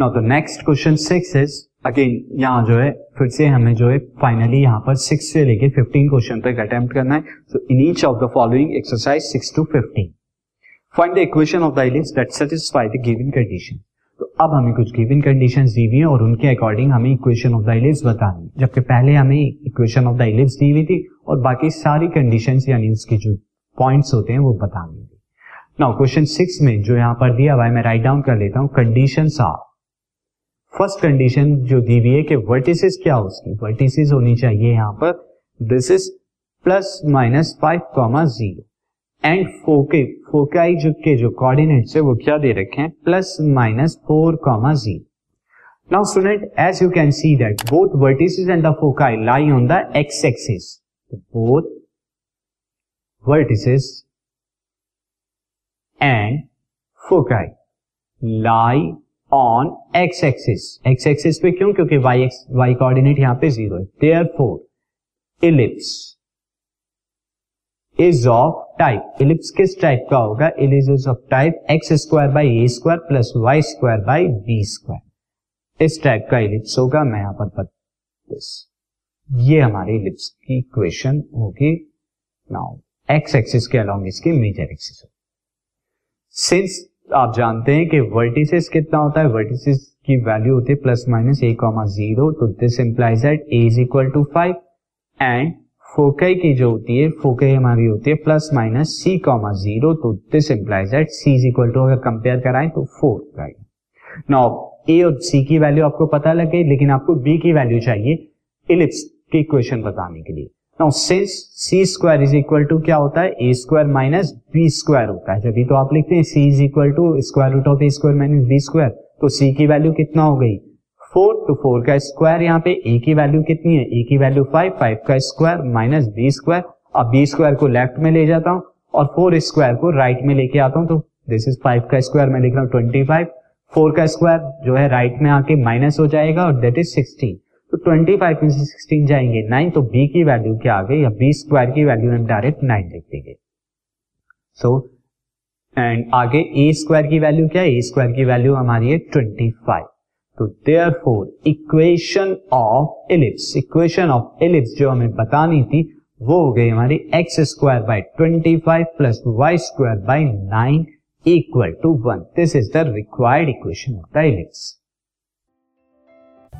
Now the next question six is again यहाँ जो है, फिर से हमें जो है फाइनली यहाँ पर सिक्स से लेके फिफ्टीन क्वेश्चन तक अटेम्प्ट करना है। So in each of the following exercise six to fifteen find the equation of the ellipse that satisfy the given condition तो अब हमें कुछ गिवन कंडीशन दी हुई है और उनके अकॉर्डिंग हमें इक्वेशन ऑफ़ द एलिप्स बतानी है। जबकि पहले हमें इक्वेशन ऑफ़ द एलिप्स दी हुई थी और बाकी सारी कंडीशन यानी उसकी जो पॉइंट्स होते हैं वो बतानी थी नाउ क्वेश्चन सिक्स में जो यहाँ पर दिया हुआ है, मैं राइट डाउन कर लेता हूँ कंडीशन आर फ़र्स्ट कंडीशन जो दी हुई है कि वर्टिसेस क्या उसकी? वर्टिसेस होनी चाहिए यहाँ पर। This is plus minus five comma zero and foci foci जो, के जो कोऑर्डिनेट्स है, वो क्या दे रखे हैं? Plus minus four comma zero now student as you can see that both vertices and the foci lie on the x axis both vertices and foci lie on x axis x axis पे क्यों? क्योंकि Y x Y coordinate यहाँ पे zero है. Therefore ellipse is of type ellipse किस type का होगा? Ellipse is of type x square by a square plus y square by b square इस टाइप का इलिप्स होगा। मैं यहाँ पर दिस ये हमारी इलिप्स की इक्वेशन होगी। नाउ एक्स एक्सिस के अलॉन्ग इसकी मेजर एक्सिस होगी। सिंस आप जानते हैं कि वर्टिसेस कितना होता है? वर्टिसेस की वैल्यू होती है plus minus a comma zero तो this implies that a is equal to five and foci की जो होती है फोकई हमारी होती है plus minus c comma zero तो this implies that c is equal to अगर कंपेयर कराएँ तो फोर आएगा नाउ ए और सी की वैल्यू आपको पता लग, लेकिन आपको बी की वैल्यू चाहिए इलिप्स की इक्वेशन बताने के लिए। Now since C square is equal to क्या होता है? A square minus B square होता है। जब तो आप लिखते हैं C is equal to square root of A square minus B square तो सी की वैल्यू कितना हो गई? फोर टू फोर का स्क्वायर यहाँ पे ए की वैल्यू कितनी है? ए की वैल्यू फाइव फाइव का स्क्वायर माइनस बी स्क्वायर अब बी स्क्वायर को लेफ़्ट में ले जाता हूँ और फोर स्क्वायर को राइट में लेके आता हूँ। तो दिस इज़ फाइव का स्क्वायर मैं लिख रहा हूँ ट्वेंटी फाइव फोर का स्क्वायर जो है राइट में आके माइनस हो जाएगा और देट इज़ सिक्सटीन तो 25 में से 16 जाएँगे 9 तो b की वैल्यू क्या आ गई? या b स्क्वायर की वैल्यू हम डायरेक्ट 9 लिख देंगे। सो एंड आगे a स्क्वायर की वैल्यू क्या है? A स्क्वायर की वैल्यू हमारी है 25 तो therefore equation of ellipse equation of ellipse जो हमें बतानी थी, वो हो गई हमारी x square by twenty five plus y square by nine equal to one this is the required equation of the ellipse